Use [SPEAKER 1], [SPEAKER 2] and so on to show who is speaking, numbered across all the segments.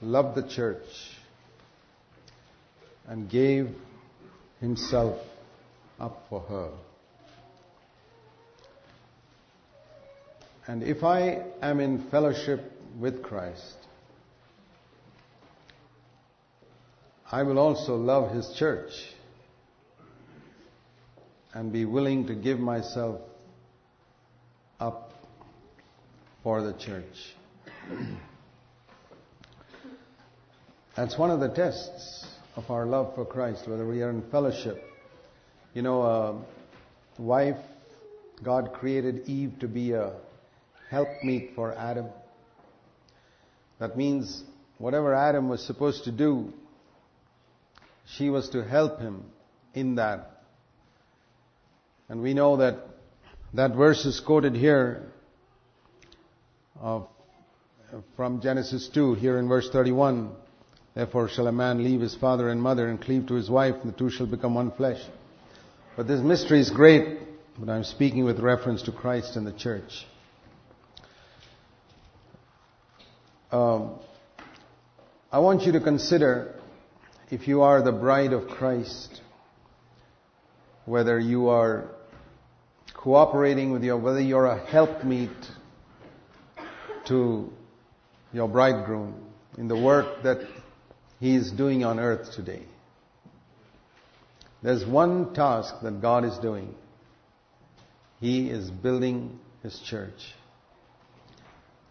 [SPEAKER 1] loved the church and gave himself up for her. And if I am in fellowship with Christ, I will also love his church and be willing to give myself up for the church. That's one of the tests of our love for Christ, whether we are in fellowship. You know, a wife, God created Eve to be a helpmeet for Adam. That means whatever Adam was supposed to do, she was to help him in that. And we know that that verse is quoted here of, from Genesis 2, here in verse 31. Therefore shall a man leave his father and mother and cleave to his wife, and the two shall become one flesh. But this mystery is great, but I'm speaking with reference to Christ and the church. Um, I want you to consider if you are the bride of Christ, whether you are cooperating with your, whether you're a helpmeet to your bridegroom in the work that he is doing on earth today. There's one task that God is doing. He is building His church.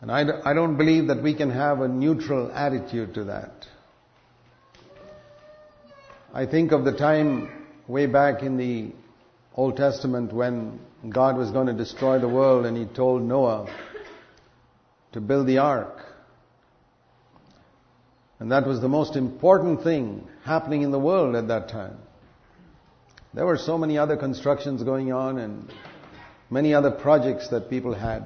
[SPEAKER 1] And I, I don't believe that we can have a neutral attitude to that. I think of the time way back in the Old Testament when God was going to destroy the world and He told Noah to build the ark. And that was the most important thing happening in the world at that time. There were so many other constructions going on and many other projects that people had.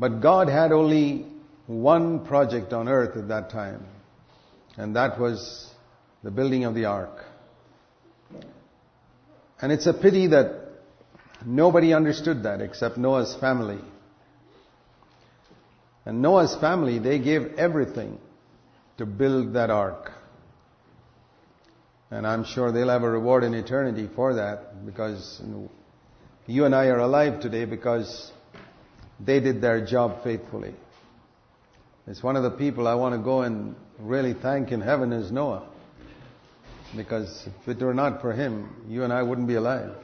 [SPEAKER 1] But God had only one project on earth at that time, and that was the building of the ark. And it's a pity that nobody understood that except Noah's family. And Noah's family, they gave everything to build that ark. And I'm sure they'll have a reward in eternity for that because you and I are alive today because they did their job faithfully. It's one of the people I want to go and really thank in heaven is Noah. Because if it were not for him, you and I wouldn't be alive.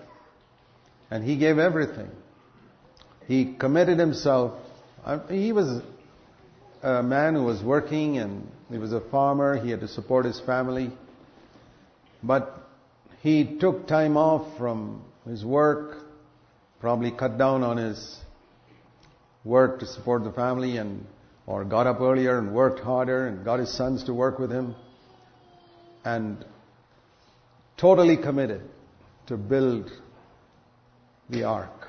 [SPEAKER 1] And he gave everything. He committed himself. He was a man who was working and he was a farmer. He had to support his family. But he took time off from his work, probably cut down on his work to support the family and or got up earlier and worked harder and got his sons to work with him and totally committed to build the ark.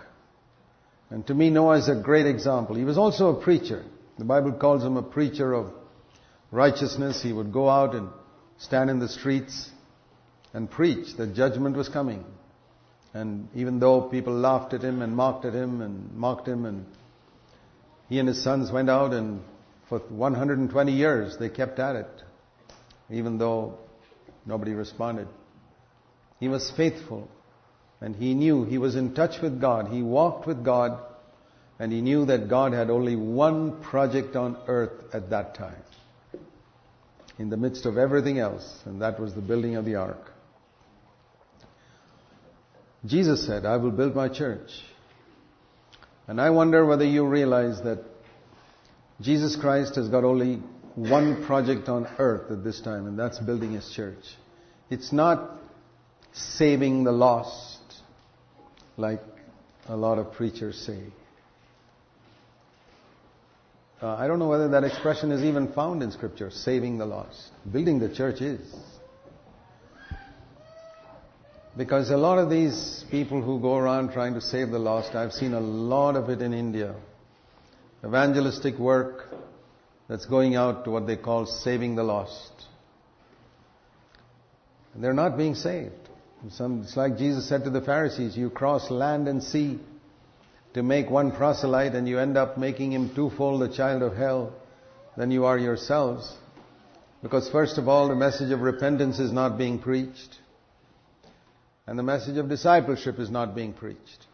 [SPEAKER 1] And to me, Noah is a great example. He was also a preacher. The Bible calls him a preacher of righteousness. He would go out and stand in the streets and preach that judgment was coming. And even though people laughed at him and mocked at him and mocked him and he and his sons went out and for 120 years they kept at it, even though nobody responded. He was faithful and he knew he was in touch with God. He walked with God and he knew that God had only one project on earth at that time in the midst of everything else, and that was the building of the ark. Jesus said, I will build my church. And I wonder whether you realize that Jesus Christ has got only one project on earth at this time, and that's building his church. It's not saving the lost, like a lot of preachers say. Uh, I don't know whether that expression is even found in Scripture, saving the lost. Building the church is. Because a lot of these people who go around trying to save the lost, I've seen a lot of it in India. Evangelistic work that's going out to what they call saving the lost. They're not being saved. Some, it's like Jesus said to the Pharisees, you cross land and sea to make one proselyte and you end up making him twofold the child of hell than you are yourselves. Because first of all, the message of repentance is not being preached. And the message of discipleship is not being preached.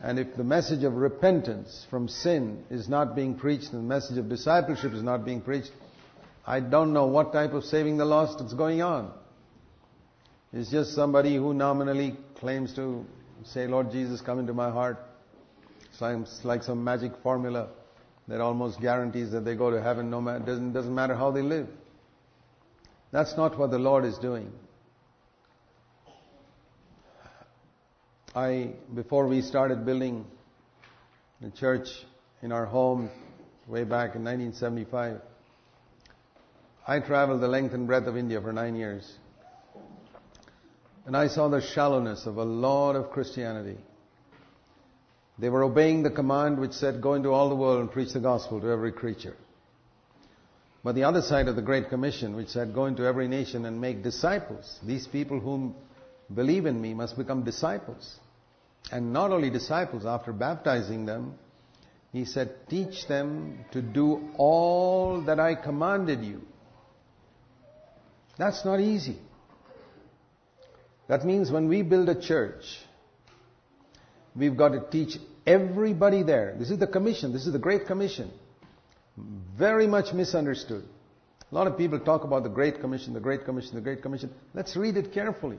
[SPEAKER 1] And if the message of repentance from sin is not being preached and the message of discipleship is not being preached, I don't know what type of saving the lost is going on. It's just somebody who nominally claims to say, Lord Jesus, come into my heart. It's like some magic formula that almost guarantees that they go to heaven no matter, doesn't, doesn't matter how they live. That's not what the Lord is doing. I, before we started building the church in our home way back in 1975, I traveled the length and breadth of India for nine years. And I saw the shallowness of a lot of Christianity. They were obeying the command which said, go into all the world and preach the gospel to every creature. But the other side of the Great Commission, which said, go into every nation and make disciples. These people whom believe in me must become disciples. And not only disciples, after baptizing them, he said, teach them to do all that I commanded you. That's not easy. That means when we build a church, we've got to teach everybody there. This is the commission. This is the Great Commission. Very much misunderstood. A lot of people talk about the Great Commission, the Great Commission, the Great Commission. Let's read it carefully.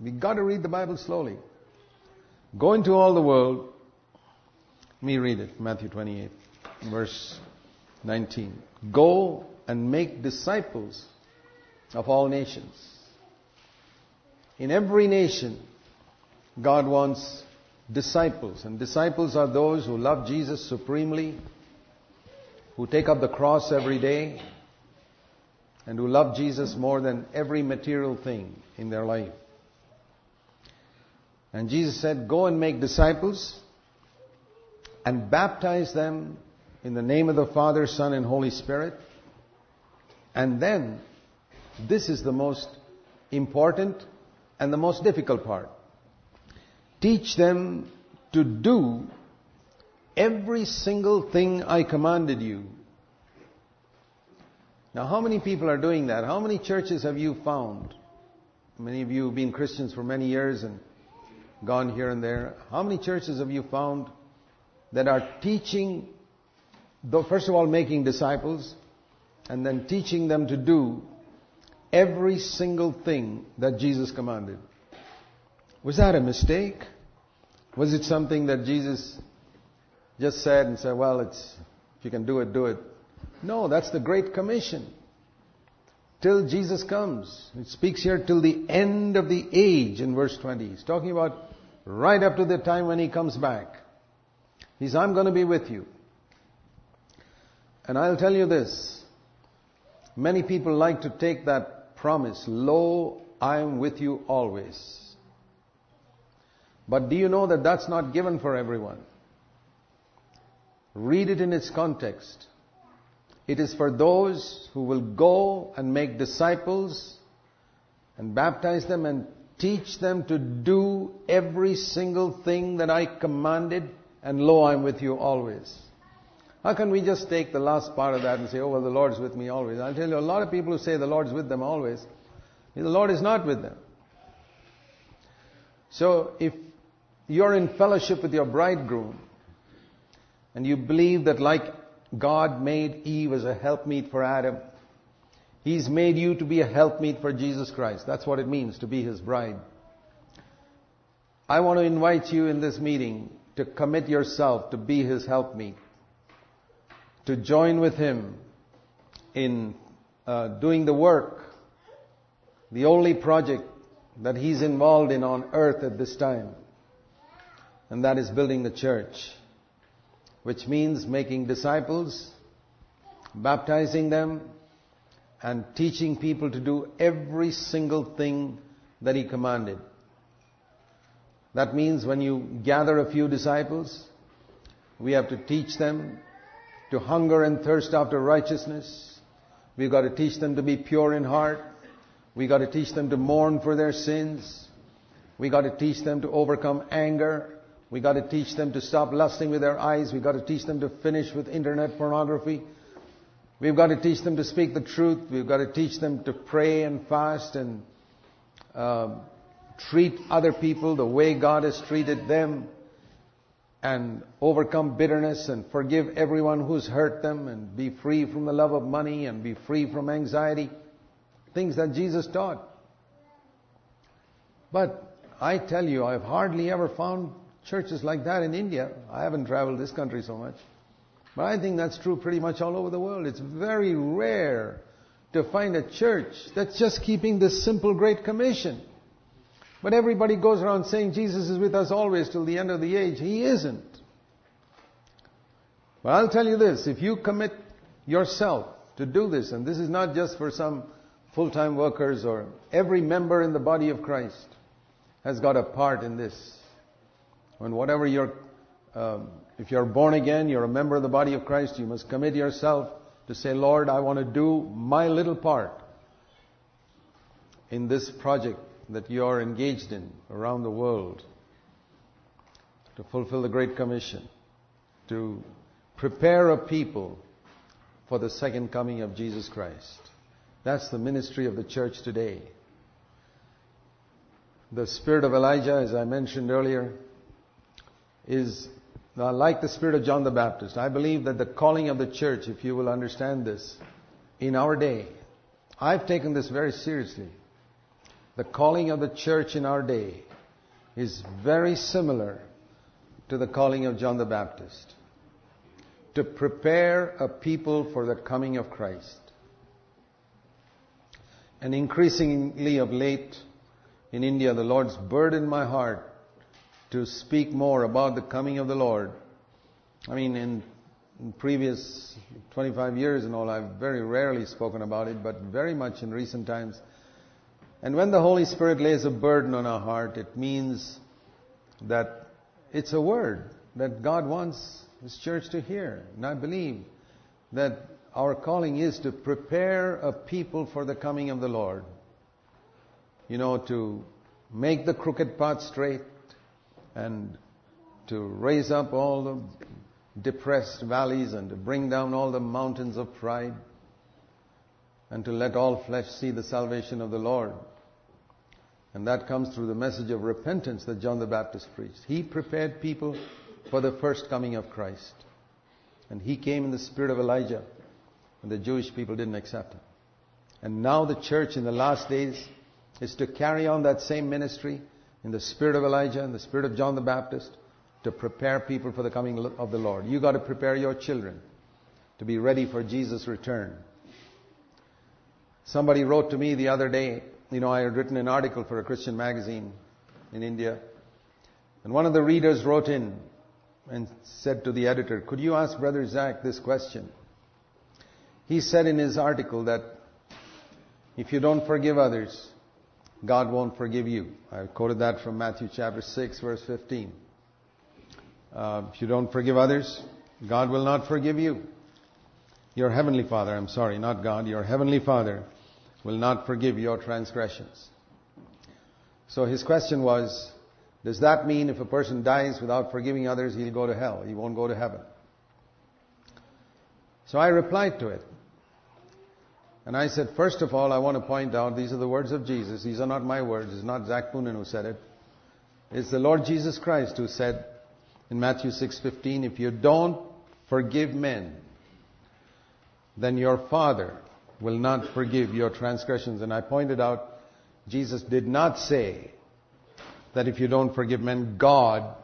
[SPEAKER 1] We've got to read the Bible slowly. Go into all the world. Let me read it. Matthew 28, verse 19. Go and make disciples of all nations. In every nation, God wants disciples. And disciples are those who love Jesus supremely, who take up the cross every day, and who love Jesus more than every material thing in their life. And Jesus said, Go and make disciples and baptize them in the name of the Father, Son, and Holy Spirit. And then, this is the most important and the most difficult part. Teach them to do every single thing I commanded you. Now, how many people are doing that? How many churches have you found? Many of you have been Christians for many years and gone here and there. How many churches have you found that are teaching, though first of all making disciples, and then teaching them to do every single thing that Jesus commanded? Was that a mistake? Was it something that Jesus just said and said, well, it's, if you can do it, do it? No, that's the Great Commission. Till Jesus comes. It speaks here till the end of the age in verse 20. He's talking about right up to the time when He comes back. He says, I'm going to be with you. And I'll tell you this. Many people like to take that promise, Lo, I am with you always. But do you know that that's not given for everyone? Read it in its context. It is for those who will go and make disciples and baptize them and teach them to do every single thing that I commanded and lo, I'm with you always. How can we just take the last part of that and say, oh, well, the Lord's with me always? I'll tell you, a lot of people who say the Lord's with them always, the Lord is not with them. So if you're in fellowship with your bridegroom, and you believe that like God made Eve as a helpmeet for Adam, He's made you to be a helpmeet for Jesus Christ. That's what it means to be His bride. I want to invite you in this meeting to commit yourself to be His helpmeet, to join with Him in uh, doing the work, the only project that He's involved in on earth at this time and that is building the church, which means making disciples, baptizing them, and teaching people to do every single thing that He commanded. That means when you gather a few disciples, we have to teach them to hunger and thirst after righteousness. We've got to teach them to be pure in heart. We've got to teach them to mourn for their sins. We've got to teach them to overcome anger. We've got to teach them to stop lusting with their eyes. We've got to teach them to finish with internet pornography. We've got to teach them to speak the truth. We've got to teach them to pray and fast and uh, treat other people the way God has treated them and overcome bitterness and forgive everyone who's hurt them and be free from the love of money and be free from anxiety. Things that Jesus taught. But I tell you, I've hardly ever found churches like that in India. I haven't traveled this country so much. But I think that's true pretty much all over the world. It's very rare to find a church that's just keeping this simple Great Commission. But everybody goes around saying Jesus is with us always till the end of the age. He isn't. But I'll tell you this, if you commit yourself to do this, and this is not just for some full-time workers or every member in the body of Christ has got a part in this. When whatever you're, um, if you're born again, you're a member of the body of Christ, you must commit yourself to say, Lord, I want to do my little part in this project that you are engaged in around the world to fulfill the Great Commission, to prepare a people for the second coming of Jesus Christ. That's the ministry of the church today. The spirit of Elijah, as I mentioned earlier, is like the spirit of John the Baptist. I believe that the calling of the church, if you will understand this, in our day, I've taken this very seriously. The calling of the church in our day is very similar to the calling of John the Baptist. To prepare a people for the coming of Christ. And increasingly of late in India, the Lord's burdened my heart to speak more about the coming of the Lord. I mean, in, in previous 25 years and all, I've very rarely spoken about it, but very much in recent times. And when the Holy Spirit lays a burden on our heart, it means that it's a word that God wants His church to hear. And I believe that our calling is to prepare a people for the coming of the Lord. You know, to make the crooked path straight and to raise up all the depressed valleys and to bring down all the mountains of pride and to let all flesh see the salvation of the Lord. And that comes through the message of repentance that John the Baptist preached. He prepared people for the first coming of Christ. And he came in the spirit of Elijah, and the Jewish people didn't accept him. And now the church in the last days is to carry on that same ministry in the spirit of Elijah and the spirit of John the Baptist to prepare people for the coming of the Lord. You've got to prepare your children to be ready for Jesus' return. Somebody wrote to me the other day, you know, I had written an article for a Christian magazine in India. And one of the readers wrote in and said to the editor, could you ask Brother Zac this question? He said in his article that if you don't forgive others, God won't forgive you. I quoted that from Matthew chapter 6 verse 15. Uh, if you don't forgive others, God will not forgive you. Your heavenly Father, I'm sorry, not God, your heavenly Father will not forgive your transgressions. So his question was, does that mean if a person dies without forgiving others, he'll go to hell? He won't go to heaven. So I replied to it. And I said, first of all, I want to point out these are the words of Jesus. These are not my words. It's not Zac Poonen who said it. It's the Lord Jesus Christ who said in Matthew 6:15, if you don't forgive men, then your Father will not forgive your transgressions. And I pointed out, Jesus did not say that if you don't forgive men, God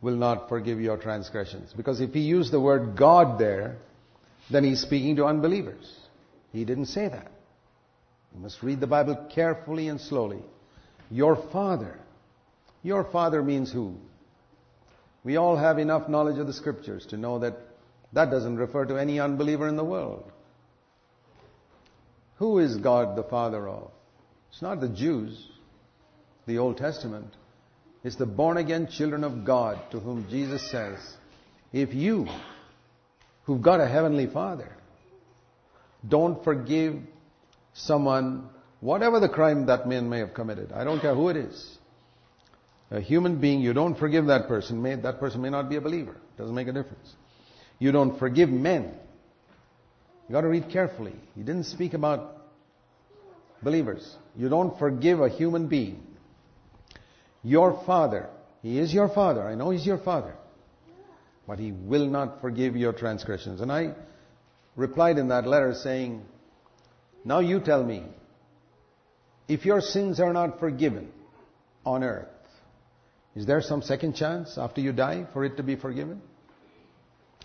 [SPEAKER 1] will not forgive your transgressions. Because if he used the word God there, then he's speaking to unbelievers. He didn't say that. You must read the Bible carefully and slowly. Your Father. Your Father means who? We all have enough knowledge of the Scriptures to know that that doesn't refer to any unbeliever in the world. Who is God the Father of? It's not the Jews, the Old Testament. It's the born again children of God to whom Jesus says, if you, who've got a heavenly Father, don't forgive someone, whatever the crime that man may have committed, I don't care who it is. A human being, you don't forgive that person, may, that person may not be a believer. It doesn't make a difference. You don't forgive men You got to read carefully. He didn't speak about believers. You don't forgive a human being. Your father, he is your father. I know he's your father. But he will not forgive your transgressions. And I replied in that letter saying, Now you tell me, if your sins are not forgiven on earth, is there some second chance after you die for it to be forgiven?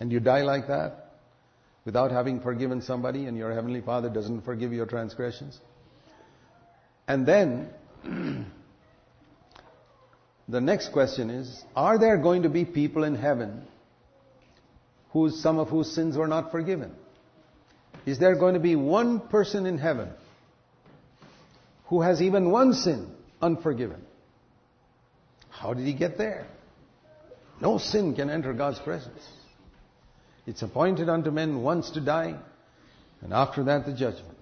[SPEAKER 1] And you die like that without having forgiven somebody and your heavenly father doesn't forgive your transgressions? And then the next question is, are there going to be people in heaven whose, some of whose sins were not forgiven? Is there going to be one person in heaven who has even one sin unforgiven? How did he get there? No sin can enter God's presence. It's appointed unto men once to die, and after that the judgment.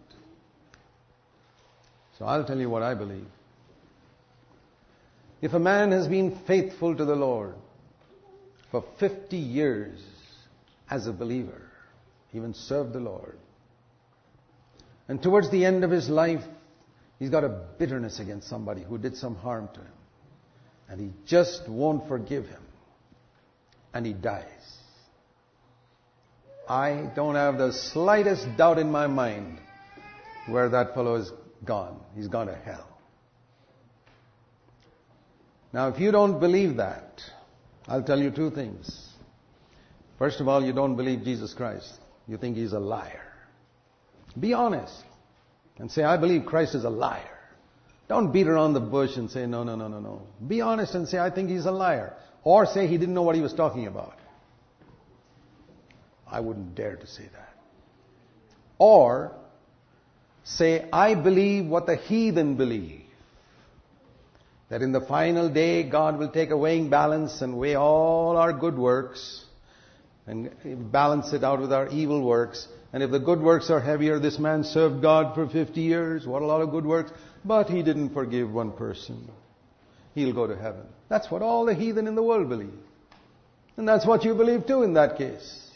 [SPEAKER 1] So I'll tell you what I believe. If a man has been faithful to the Lord for 50 years as a believer, even served the Lord, and towards the end of his life, he's got a bitterness against somebody who did some harm to him, and he just won't forgive him, and he dies. I don't have the slightest doubt in my mind where that fellow is gone. He's gone to hell. Now, if you don't believe that, I'll tell you two things. First of all, you don't believe Jesus Christ. You think he's a liar. Be honest and say, I believe Christ is a liar. Don't beat around the bush and say, no, no, no, no, no. Be honest and say, I think he's a liar. Or say he didn't know what he was talking about. I wouldn't dare to say that. Or say, I believe what the heathen believe. That in the final day, God will take a weighing balance and weigh all our good works and balance it out with our evil works. And if the good works are heavier, this man served God for 50 years. What a lot of good works. But he didn't forgive one person. He'll go to heaven. That's what all the heathen in the world believe. And that's what you believe too in that case.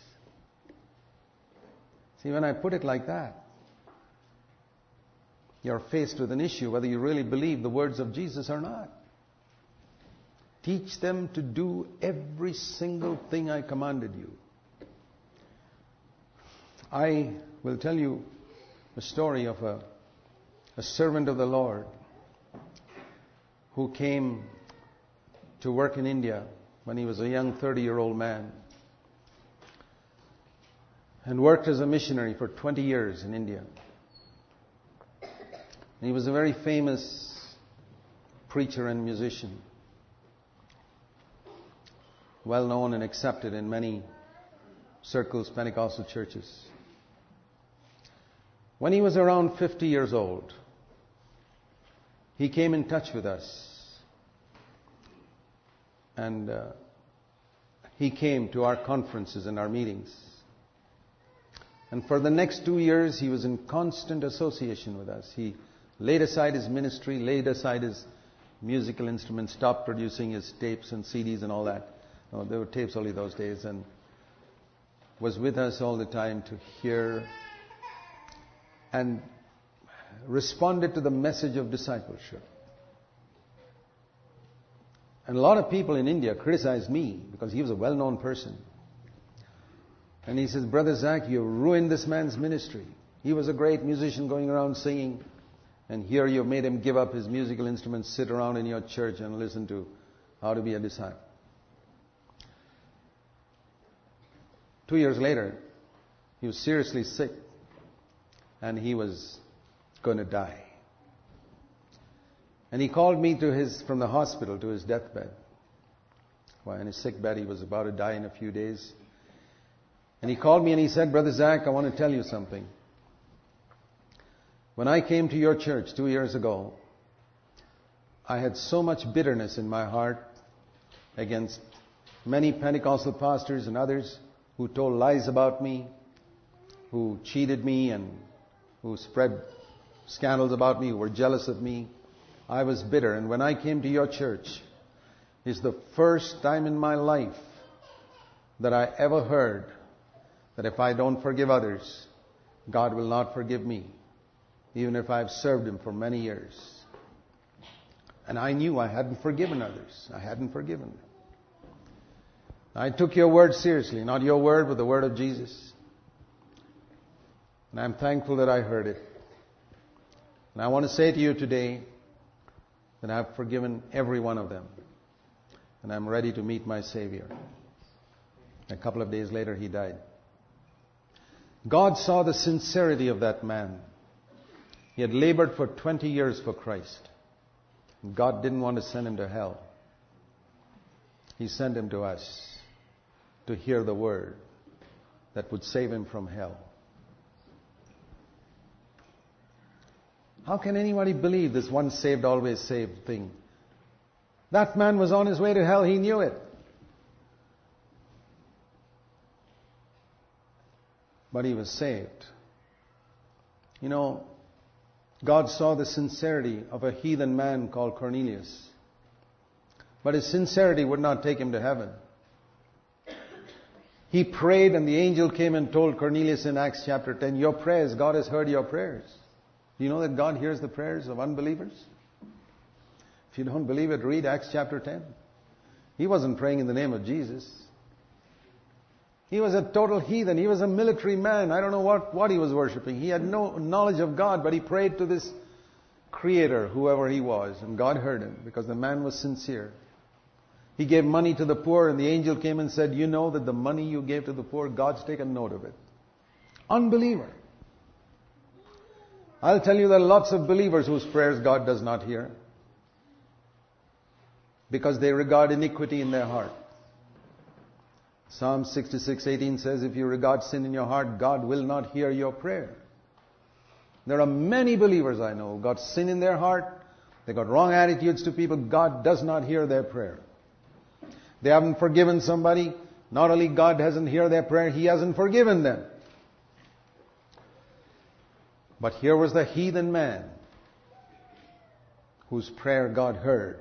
[SPEAKER 1] See, when I put it like that, you're faced with an issue whether you really believe the words of Jesus or not. Teach them to do every single thing I commanded you. I will tell you a story of a, a servant of the Lord who came to work in India when he was a young 30 year old man and worked as a missionary for 20 years in India. And he was a very famous preacher and musician, well known and accepted in many circles, Pentecostal churches. When he was around 50 years old, he came in touch with us. And uh, he came to our conferences and our meetings. And for the next two years, he was in constant association with us. He laid aside his ministry, laid aside his musical instruments, stopped producing his tapes and CDs and all that. No, there were tapes only those days, and was with us all the time to hear and responded to the message of discipleship. And a lot of people in India criticized me because he was a well known person. And he says, Brother Zac, you ruined this man's ministry. He was a great musician going around singing. And here you've made him give up his musical instruments, sit around in your church and listen to how to be a disciple. Two years later, he was seriously sick and he was going to die. And he called me to his, from the hospital to his deathbed. Well, in his sick bed, he was about to die in a few days. And he called me and he said, Brother Zac, I want to tell you something. When I came to your church two years ago, I had so much bitterness in my heart against many Pentecostal pastors and others who told lies about me, who cheated me and who spread scandals about me, who were jealous of me. I was bitter. And when I came to your church, it's the first time in my life that I ever heard that if I don't forgive others, God will not forgive me, even if I've served Him for many years. And I knew I hadn't forgiven others. I hadn't forgiven them. I took your word seriously, not your word, but the word of Jesus. And I'm thankful that I heard it. And I want to say to you today that I've forgiven every one of them. And I'm ready to meet my Savior. A couple of days later, he died. God saw the sincerity of that man. He had labored for 20 years for Christ. God didn't want to send him to hell. He sent him to us to hear the word that would save him from hell. How can anybody believe this once saved, always saved thing? That man was on his way to hell, he knew it. But he was saved. You know, God saw the sincerity of a heathen man called Cornelius. But his sincerity would not take him to heaven. He prayed and the angel came and told Cornelius in Acts chapter 10, Your prayers, God has heard your prayers. Do you know that God hears the prayers of unbelievers? If you don't believe it, read Acts chapter 10. He wasn't praying in the name of Jesus. He was a total heathen. He was a military man. I don't know what, what he was worshipping. He had no knowledge of God, but he prayed to this creator, whoever he was, and God heard him because the man was sincere. He gave money to the poor, and the angel came and said, You know that the money you gave to the poor, God's taken note of it. Unbeliever. I'll tell you there are lots of believers whose prayers God does not hear because they regard iniquity in their heart. Psalm 66:18 says, If you regard sin in your heart, God will not hear your prayer. There are many believers I know got sin in their heart. They got wrong attitudes to people. God does not hear their prayer. They haven't forgiven somebody. Not only God hasn't heard their prayer, He hasn't forgiven them. But here was the heathen man whose prayer God heard.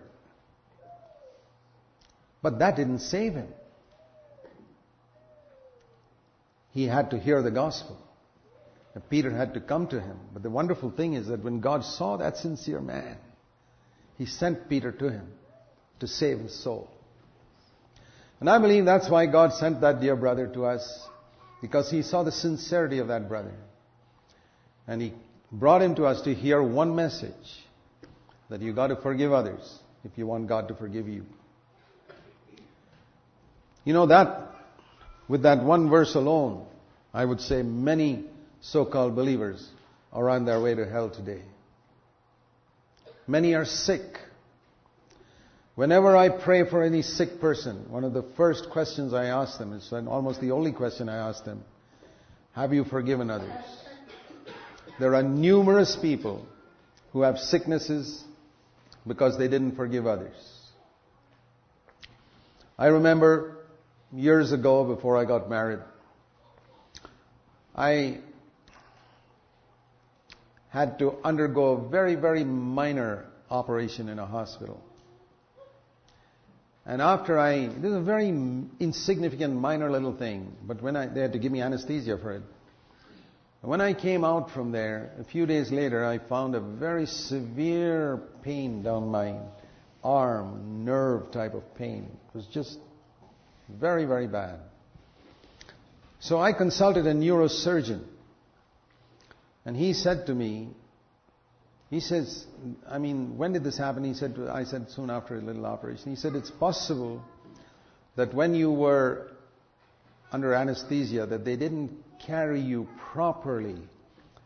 [SPEAKER 1] But that didn't save him. He had to hear the gospel. And Peter had to come to him. But the wonderful thing is that when God saw that sincere man, he sent Peter to him to save his soul. And I believe that's why God sent that dear brother to us, because he saw the sincerity of that brother. And he brought him to us to hear one message that you got to forgive others if you want God to forgive you. You know that, with that one verse alone, I would say many so-called believers are on their way to hell today. Many are sick. Whenever I pray for any sick person, one of the first questions I ask them, it's almost the only question I ask them, have you forgiven others? There are numerous people who have sicknesses because they didn't forgive others. I remember years ago before I got married, I had to undergo a very, very minor operation in a hospital. And after I, this is a very insignificant, minor little thing, but when I, they had to give me anesthesia for it. When I came out from there, a few days later, I found a very severe pain down my arm, nerve type of pain. It was just very, very bad. So I consulted a neurosurgeon. And he said to me, he says, I mean, when did this happen? He said, I said soon after a little operation. He said, it's possible that when you were under anesthesia, that they didn't carry you properly.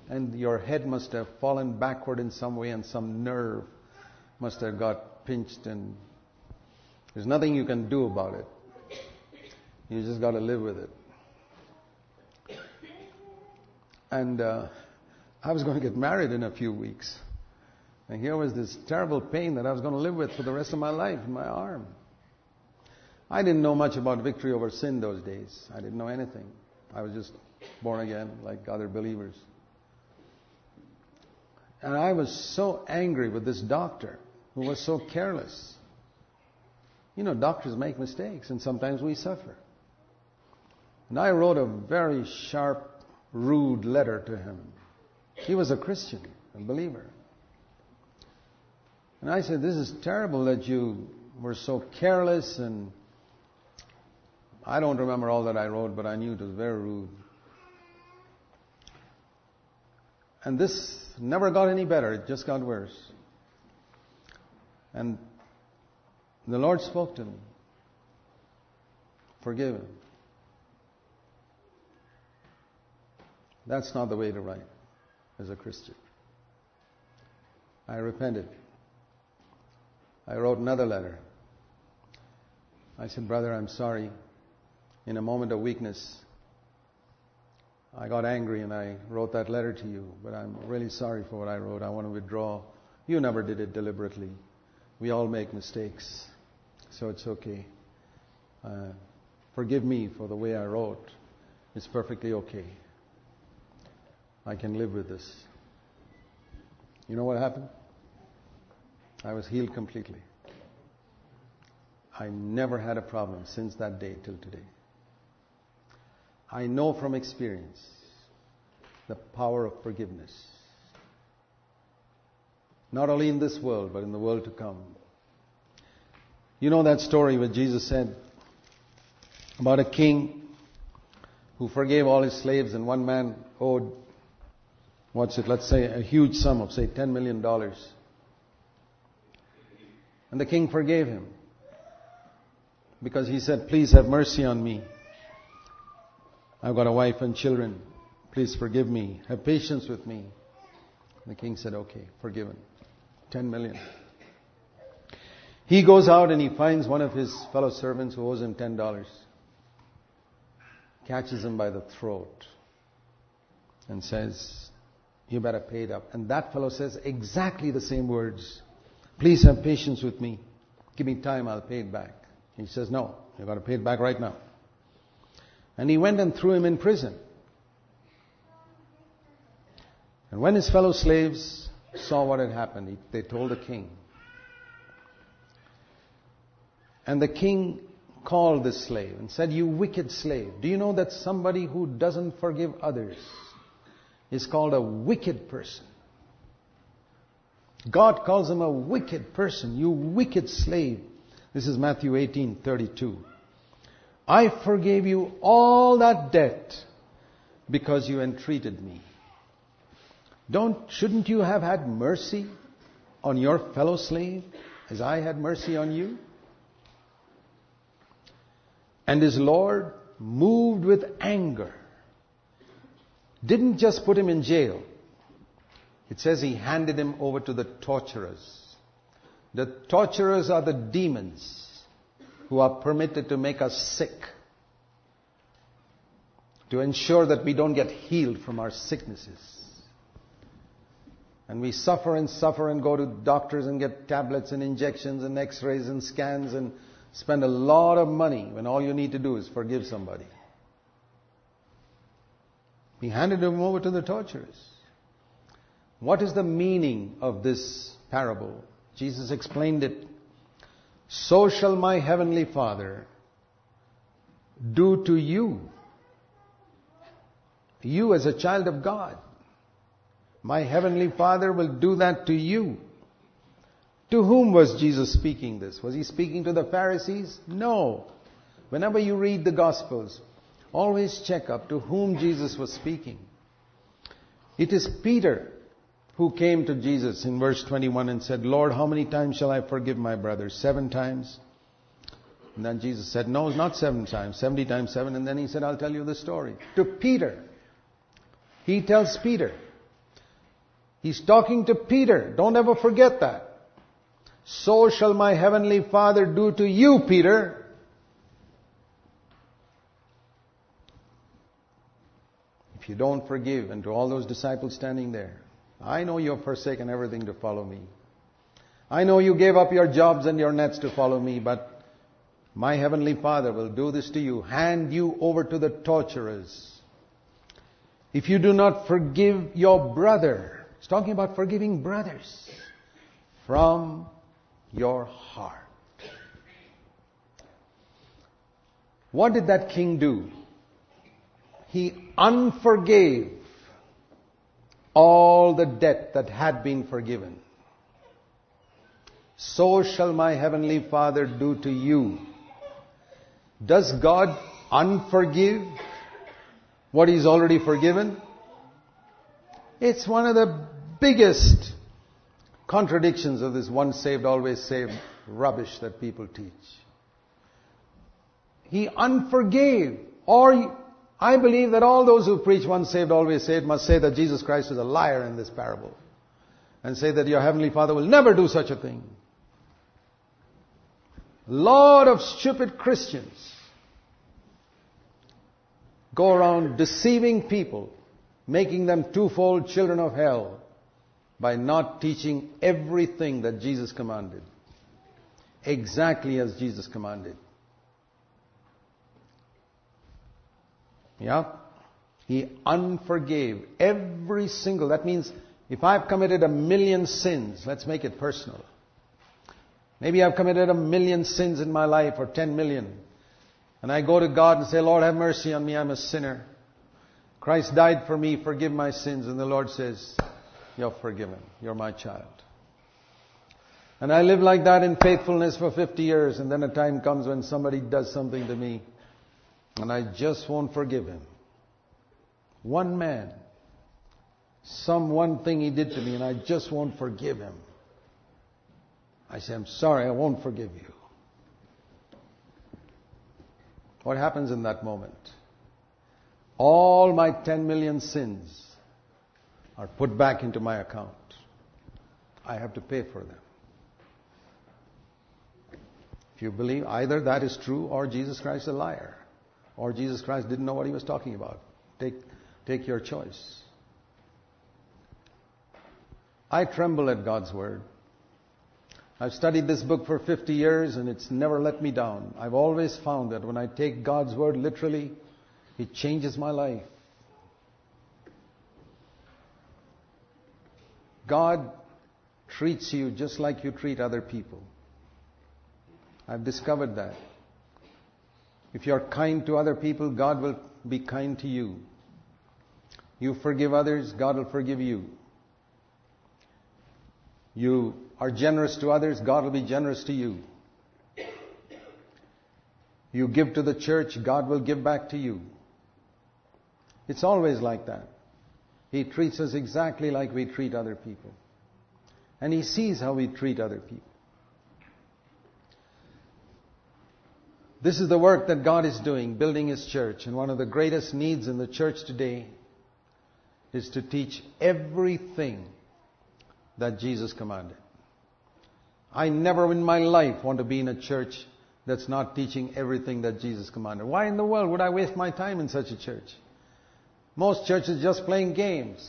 [SPEAKER 1] And your head must have fallen backward in some way and some nerve must have got pinched and there's nothing you can do about it. You just got to live with it. And uh, I was going to get married in a few weeks. And here was this terrible pain that I was going to live with for the rest of my life in my arm. I didn't know much about victory over sin those days. I didn't know anything. I was just born again like other believers. And I was so angry with this doctor who was so careless. You know, doctors make mistakes and sometimes we suffer. And I wrote a very sharp rude letter to him. He was a Christian, a believer. And I said, This is terrible that you were so careless and I don't remember all that I wrote, but I knew it was very rude. And this never got any better, it just got worse. And the Lord spoke to me. Forgive him. That's not the way to write as a Christian. I repented. I wrote another letter. I said, Brother, I'm sorry. In a moment of weakness, I got angry and I wrote that letter to you, but I'm really sorry for what I wrote. I want to withdraw. You never did it deliberately. We all make mistakes, so it's okay. Uh, forgive me for the way I wrote. It's perfectly okay. I can live with this. You know what happened? I was healed completely. I never had a problem since that day till today. I know from experience the power of forgiveness. Not only in this world, but in the world to come. You know that story where Jesus said about a king who forgave all his slaves and one man owed, what's it, let's say a huge sum of, say, $10 million. And the king forgave him because he said, Please have mercy on me. I've got a wife and children. Please forgive me. Have patience with me. The king said, Okay, forgiven. Ten million. He goes out and he finds one of his fellow servants who owes him ten dollars. Catches him by the throat and says, You better pay it up. And that fellow says exactly the same words. Please have patience with me. Give me time, I'll pay it back. He says, No, you've got to pay it back right now. And he went and threw him in prison. And when his fellow slaves saw what had happened, they told the king. And the king called this slave and said, You wicked slave, do you know that somebody who doesn't forgive others is called a wicked person? God calls him a wicked person, you wicked slave. This is Matthew 18:32. I forgave you all that debt because you entreated me. Don't, shouldn't you have had mercy on your fellow slave as I had mercy on you? And his Lord, moved with anger, didn't just put him in jail. It says he handed him over to the torturers. The torturers are the demons who are permitted to make us sick, to ensure that we don't get healed from our sicknesses. And we suffer and suffer and go to doctors and get tablets and injections and x rays and scans and spend a lot of money when all you need to do is forgive somebody. He handed him over to the torturers. What is the meaning of this parable? Jesus explained it so shall my heavenly Father do to you. You as a child of God. My heavenly Father will do that to you. To whom was Jesus speaking this? Was he speaking to the Pharisees? No. Whenever you read the Gospels, always check up to whom Jesus was speaking. It is Peter who came to Jesus in verse 21 and said, Lord, how many times shall I forgive my brother? Seven times? And then Jesus said, No, it's not seven times, 70 times seven. And then he said, I'll tell you the story. To Peter. He tells Peter. He's talking to Peter. Don't ever forget that. So shall my heavenly Father do to you, Peter. If you don't forgive, and to all those disciples standing there, I know you have forsaken everything to follow me. I know you gave up your jobs and your nets to follow me, but my heavenly Father will do this to you, hand you over to the torturers. If you do not forgive your brother, he's talking about forgiving brothers from your heart. What did that king do? He unforgave all the debt that had been forgiven. So shall my heavenly Father do to you. Does God unforgive what He's already forgiven? It's one of the biggest contradictions of this once saved, always saved rubbish that people teach. He unforgave. Or I believe that all those who preach once saved, always saved must say that Jesus Christ is a liar in this parable. And say that your heavenly Father will never do such a thing. Lot of stupid Christians go around deceiving people, making them twofold children of hell by not teaching everything that Jesus commanded. Exactly as Jesus commanded. Yeah? He unforgave every single, that means if I've committed a million sins, let's make it personal. Maybe I've committed a million sins in my life or ten million. And I go to God and say, Lord, have mercy on me, I'm a sinner. Christ died for me, forgive my sins. And the Lord says, You're forgiven. You're my child. And I live like that in faithfulness for 50 years, and then a time comes when somebody does something to me, and I just won't forgive him. One man, some one thing he did to me, and I just won't forgive him. I say, I'm sorry, I won't forgive you. What happens in that moment? All my 10 million sins are put back into my account. I have to pay for them. If you believe either that is true or Jesus Christ is a liar or Jesus Christ didn't know what he was talking about, take, take your choice. I tremble at God's word. I've studied this book for 50 years and it's never let me down. I've always found that when I take God's word literally, it changes my life. God treats you just like you treat other people. I've discovered that. If you're kind to other people, God will be kind to you. You forgive others, God will forgive you. You are generous to others, God will be generous to you. You give to the church, God will give back to you. It's always like that. He treats us exactly like we treat other people. And He sees how we treat other people. This is the work that God is doing, building His church. And one of the greatest needs in the church today is to teach everything that Jesus commanded. I never in my life want to be in a church that's not teaching everything that Jesus commanded. Why in the world would I waste my time in such a church? Most churches just playing games,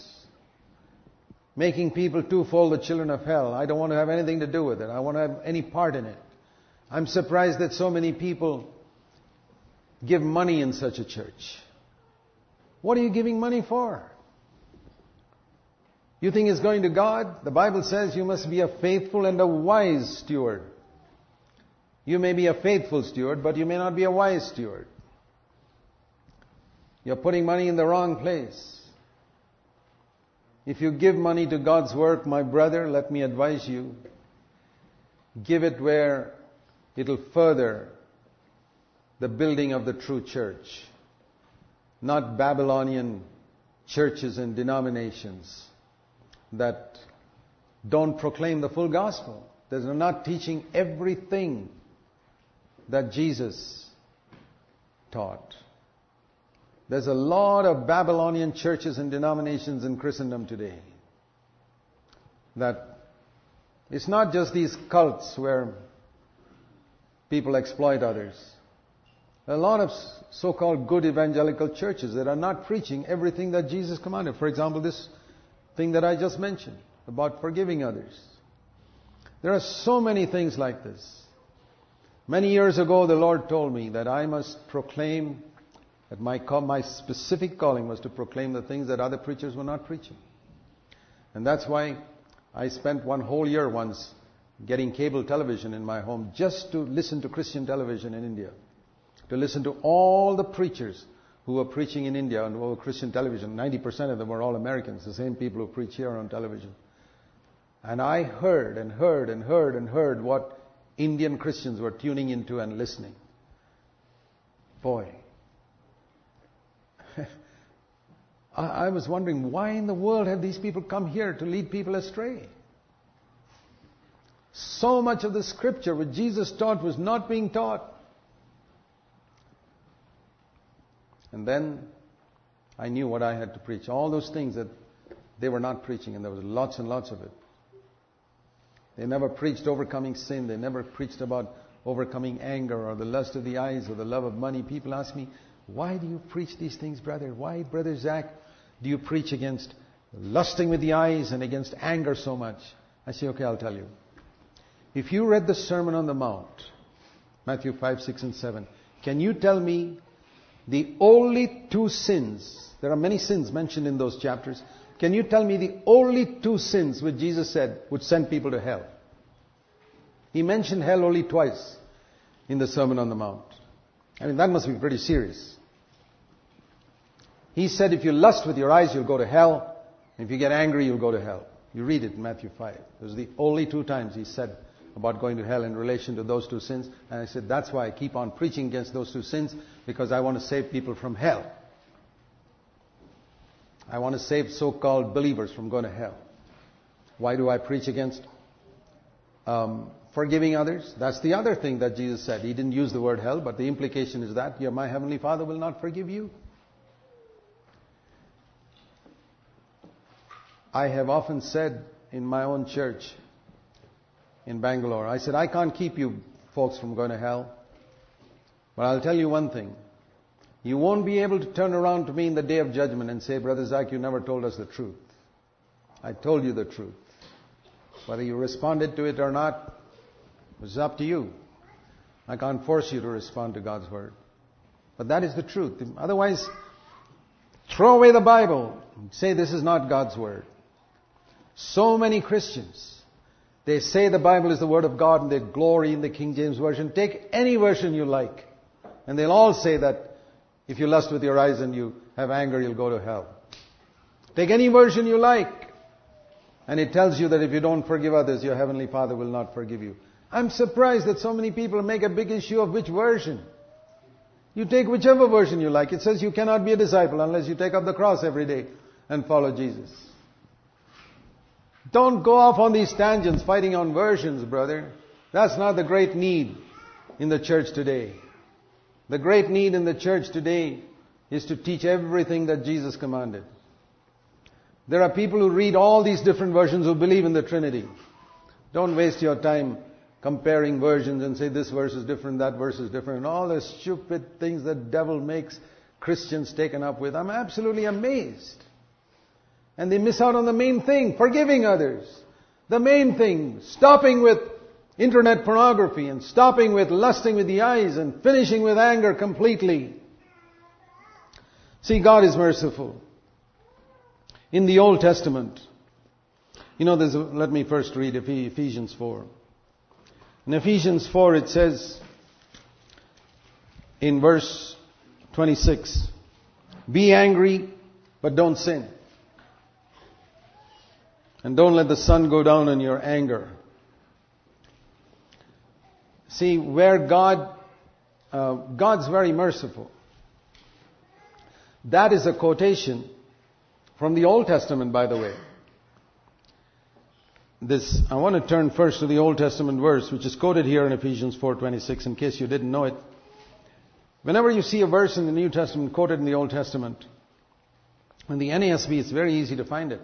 [SPEAKER 1] making people twofold the children of hell. I don't want to have anything to do with it. I want to have any part in it. I'm surprised that so many people give money in such a church. What are you giving money for? You think it's going to God? The Bible says you must be a faithful and a wise steward. You may be a faithful steward, but you may not be a wise steward. You're putting money in the wrong place. If you give money to God's work, my brother, let me advise you, give it where it'll further the building of the true church, not Babylonian churches and denominations that don't proclaim the full gospel. They're not teaching everything that Jesus taught. There's a lot of Babylonian churches and denominations in Christendom today. That it's not just these cults where people exploit others. A lot of so-called good evangelical churches that are not preaching everything that Jesus commanded. For example, this thing that I just mentioned about forgiving others. There are so many things like this. Many years ago, the Lord told me that I must proclaim, that my, my specific calling was to proclaim the things that other preachers were not preaching. And that's why I spent one whole year once getting cable television in my home just to listen to Christian television in India. To listen to all the preachers who were preaching in India on over Christian television. 90% of them were all Americans, the same people who preach here on television. And I heard and heard and heard and heard what Indian Christians were tuning into and listening. Boy. I was wondering why in the world have these people come here to lead people astray? So much of the scripture which Jesus taught was not being taught. And then I knew what I had to preach. All those things that they were not preaching, and there was lots and lots of it. They never preached overcoming sin. They never preached about overcoming anger or the lust of the eyes or the love of money. People ask me, why do you preach these things, brother? Why, brother Zac, do you preach against lusting with the eyes and against anger so much? I say, okay, I'll tell you. If you read the Sermon on the Mount, Matthew 5, 6, and 7, can you tell me the only two sins, there are many sins mentioned in those chapters, can you tell me the only two sins which Jesus said would send people to hell? He mentioned hell only twice in the Sermon on the Mount. I mean, that must be pretty serious. He said if you lust with your eyes, you'll go to hell. If you get angry, you'll go to hell. You read it in Matthew 5. Those are the only two times he said about going to hell in relation to those two sins. And I said, that's why I keep on preaching against those two sins, because I want to save people from hell. I want to save so-called believers from going to hell. Why do I preach against um, forgiving others? That's the other thing that Jesus said. He didn't use the word hell, but the implication is that your, my heavenly Father will not forgive you. I have often said in my own church in Bangalore, I said, I can't keep you folks from going to hell. But I'll tell you one thing. You won't be able to turn around to me in the day of judgment and say, Brother Zac, you never told us the truth. I told you the truth. Whether you responded to it or not, it's up to you. I can't force you to respond to God's word. But that is the truth. Otherwise, throw away the Bible. Say this is not God's word. So many Christians, they say the Bible is the word of God and they glory in the King James Version. Take any version you like. And they'll all say that if you lust with your eyes and you have anger, you'll go to hell. Take any version you like. And it tells you that if you don't forgive others, your heavenly Father will not forgive you. I'm surprised that so many people make a big issue of which version. You take whichever version you like. It says you cannot be a disciple unless you take up the cross every day and follow Jesus. Don't go off on these tangents fighting on versions, brother. That's not the great need in the church today. The great need in the church today is to teach everything that Jesus commanded. There are people who read all these different versions who believe in the Trinity. Don't waste your time comparing versions and say this verse is different, that verse is different, and all the stupid things that devil makes Christians taken up with. I'm absolutely amazed. And they miss out on the main thing, forgiving others. The main thing, stopping with internet pornography and stopping with lusting with the eyes and finishing with anger completely. See, God is merciful. In the Old Testament, you know, there's a, let me first read Ephesians 4. In Ephesians 4 it says, in verse 26, be angry, but don't sin. And don't let the sun go down in your anger. See, where God, uh, God's very merciful. That is a quotation from the Old Testament, by the way. This, I want to turn first to the Old Testament verse, which is quoted here in Ephesians 4.26, in case you didn't know it. Whenever you see a verse in the New Testament quoted in the Old Testament, in the NASB, it's very easy to find it.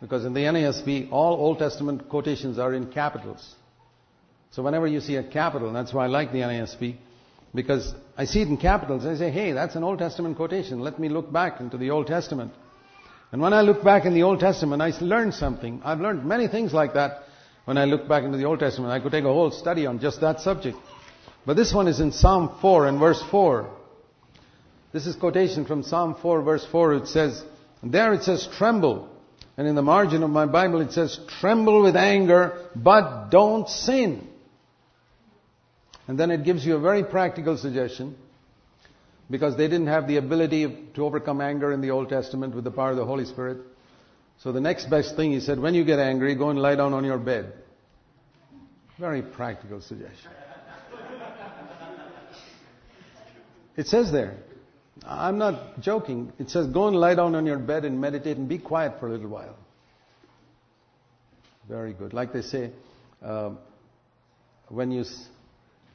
[SPEAKER 1] Because in the NASB, all Old Testament quotations are in capitals. So whenever you see a capital, that's why I like the NASB, because I see it in capitals, I say, hey, that's an Old Testament quotation. Let me look back into the Old Testament. And when I look back in the Old Testament, I learned something. I've learned many things like that when I look back into the Old Testament. I could take a whole study on just that subject. But this one is in Psalm 4 and verse 4. This is quotation from Psalm 4 verse 4. It says, there it says, tremble. And in the margin of my Bible it says, tremble with anger, but don't sin. And then it gives you a very practical suggestion. because they didn't have the ability to overcome anger in the Old Testament with the power of the Holy Spirit. So the next best thing, he said, when you get angry, go and lie down on your bed. Very practical suggestion. It says there, I'm not joking. It says, go and lie down on your bed and meditate and be quiet for a little while. Very good. Like they say, uh, when you,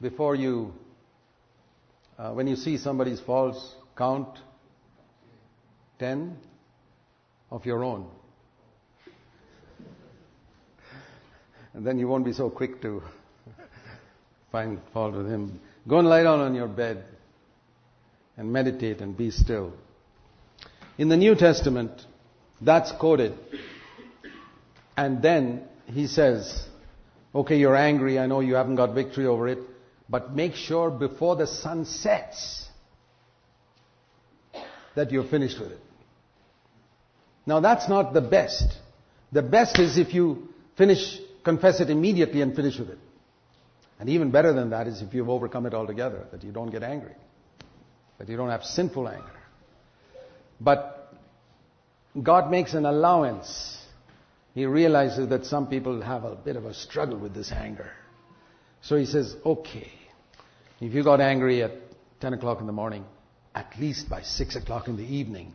[SPEAKER 1] before you, uh, when you see somebody's faults, count 10 of your own. And then you won't be so quick to find fault with him. Go and lie down on your bed and meditate and be still. In the New Testament, that's quoted. And then he says, okay, you're angry, I know you haven't got victory over it, but make sure before the sun sets that you're finished with it. Now that's not the best. The best is if you finish, confess it immediately and finish with it. And even better than that is if you've overcome it altogether, that you don't get angry that you don't have sinful anger. But God makes an allowance. He realizes that some people have a bit of a struggle with this anger. So he says, okay, if you got angry at 10 o'clock in the morning, at least by 6 o'clock in the evening,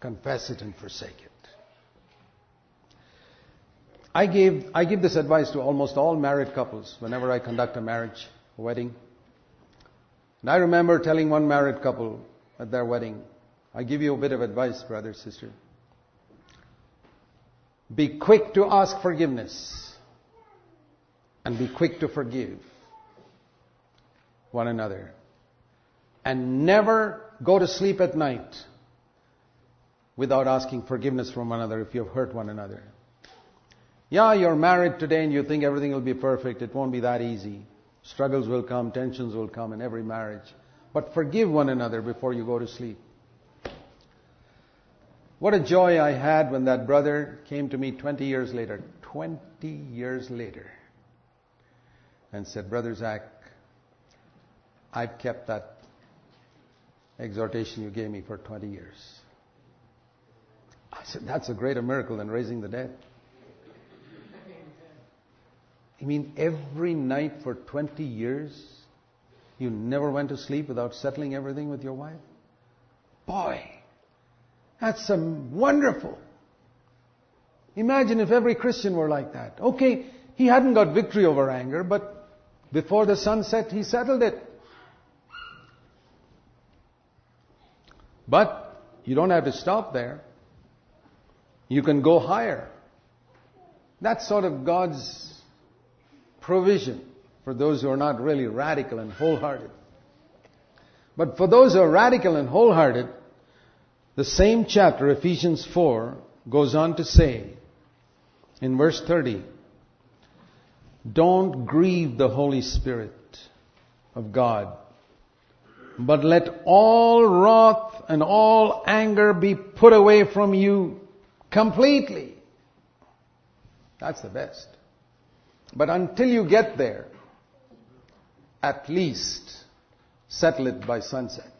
[SPEAKER 1] confess it and forsake it. I give, I give this advice to almost all married couples whenever I conduct a marriage, a wedding. And I remember telling one married couple at their wedding, I give you a bit of advice, brother, sister. Be quick to ask forgiveness and be quick to forgive one another. And never go to sleep at night without asking forgiveness from one another if you've hurt one another. Yeah, you're married today and you think everything will be perfect. It won't be that easy. Struggles will come, tensions will come in every marriage. But forgive one another before you go to sleep. What a joy I had when that brother came to me 20 years later. 20 years later. And said, Brother Zac, I've kept that exhortation you gave me for 20 years. I said, that's a greater miracle than raising the dead. You mean every night for 20 years, you never went to sleep without settling everything with your wife? Boy, that's some wonderful. Imagine if every Christian were like that. Okay, he hadn't got victory over anger, but before the sun set, he settled it. But you don't have to stop there. You can go higher. That's sort of God's provision for those who are not really radical and wholehearted. But for those who are radical and wholehearted, the same chapter, Ephesians 4, goes on to say in verse 30, don't grieve the Holy Spirit of God, but let all wrath and all anger be put away from you completely. That's the best. But until you get there, at least settle it by sunset.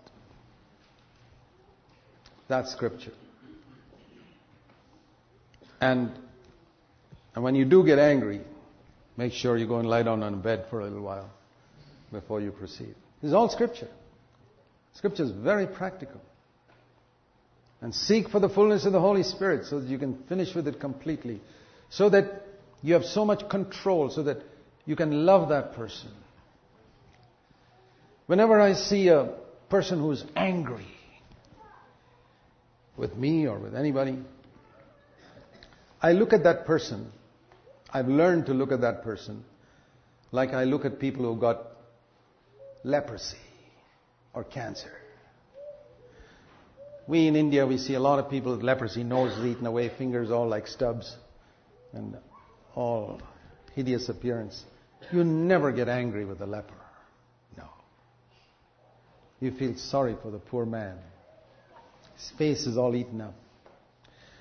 [SPEAKER 1] That's scripture. And, and when you do get angry, make sure you go and lie down on a bed for a little while before you proceed. This is all scripture. Scripture is very practical. And seek for the fullness of the Holy Spirit so that you can finish with it completely. So that you have so much control so that you can love that person. Whenever I see a person who's angry with me or with anybody, I look at that person. I've learned to look at that person like I look at people who got leprosy or cancer. We in India, we see a lot of people with leprosy, noses eaten away, fingers all like stubs. And all hideous appearance, you never get angry with the leper. No. You feel sorry for the poor man. His face is all eaten up.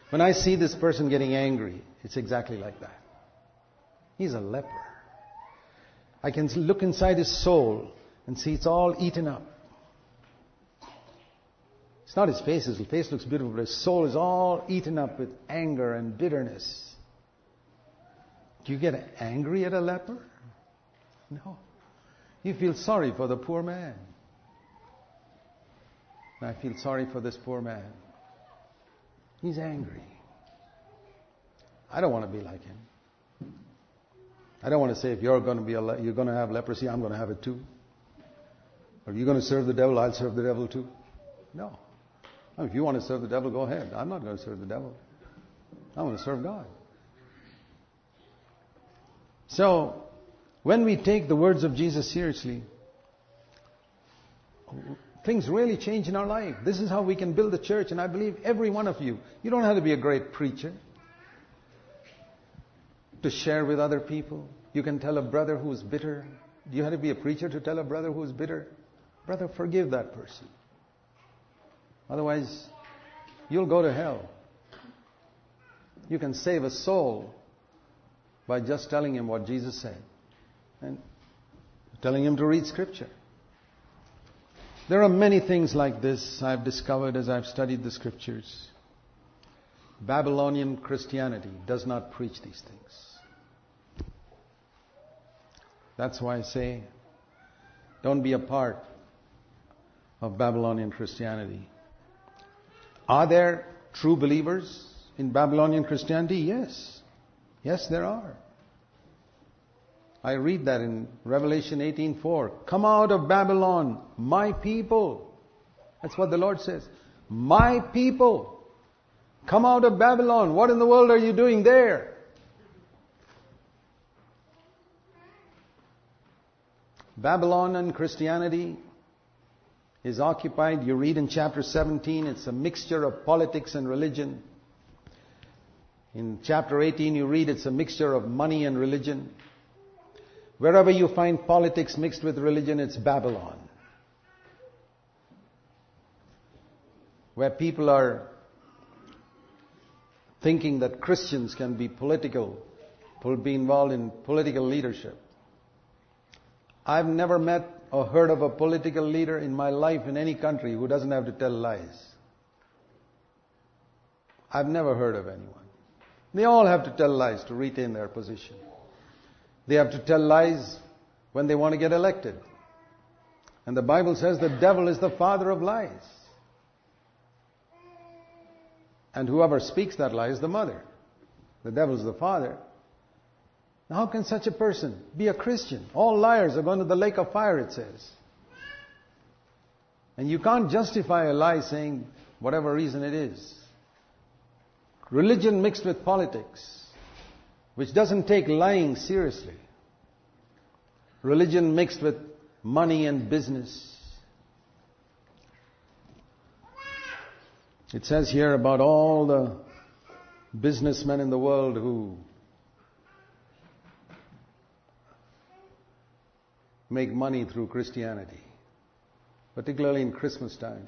[SPEAKER 1] When I see this person getting angry, it's exactly like that. He's a leper. I can look inside his soul and see it's all eaten up. It's not his face. His face looks beautiful, but his soul is all eaten up with anger and bitterness. Do you get angry at a leper? No. You feel sorry for the poor man. I feel sorry for this poor man. He's angry. I don't want to be like him. I don't want to say if you're going to be a, you're going to have leprosy, I'm going to have it too. Or you're going to serve the devil, I'll serve the devil too. No. If you want to serve the devil, go ahead. I'm not going to serve the devil. I want to serve God. So, when we take the words of Jesus seriously, things really change in our life. This is how we can build a church, and I believe every one of you. You don't have to be a great preacher to share with other people. You can tell a brother who's bitter. Do you have to be a preacher to tell a brother who's bitter? Brother, forgive that person. Otherwise, you'll go to hell. You can save a soul by just telling him what Jesus said and telling him to read scripture. There are many things like this I've discovered as I've studied the scriptures. Babylonian Christianity does not preach these things. That's why I say, don't be a part of Babylonian Christianity. Are there true believers in Babylonian Christianity? Yes. Yes, there are. I read that in Revelation 18:4. Come out of Babylon, my people. That's what the Lord says. My people. Come out of Babylon. What in the world are you doing there? Babylon and Christianity is occupied. You read in chapter 17, it's a mixture of politics and religion. In chapter 18, you read it's a mixture of money and religion. Wherever you find politics mixed with religion, it's Babylon. Where people are thinking that Christians can be political, be involved in political leadership. I've never met or heard of a political leader in my life in any country who doesn't have to tell lies. I've never heard of anyone. They all have to tell lies to retain their position. They have to tell lies when they want to get elected. And the Bible says the devil is the father of lies. And whoever speaks that lie is the mother. The devil is the father. Now, how can such a person be a Christian? All liars are going to the lake of fire, it says. And you can't justify a lie saying whatever reason it is. Religion mixed with politics, which doesn't take lying seriously. Religion mixed with money and business. It says here about all the businessmen in the world who make money through Christianity, particularly in Christmas time.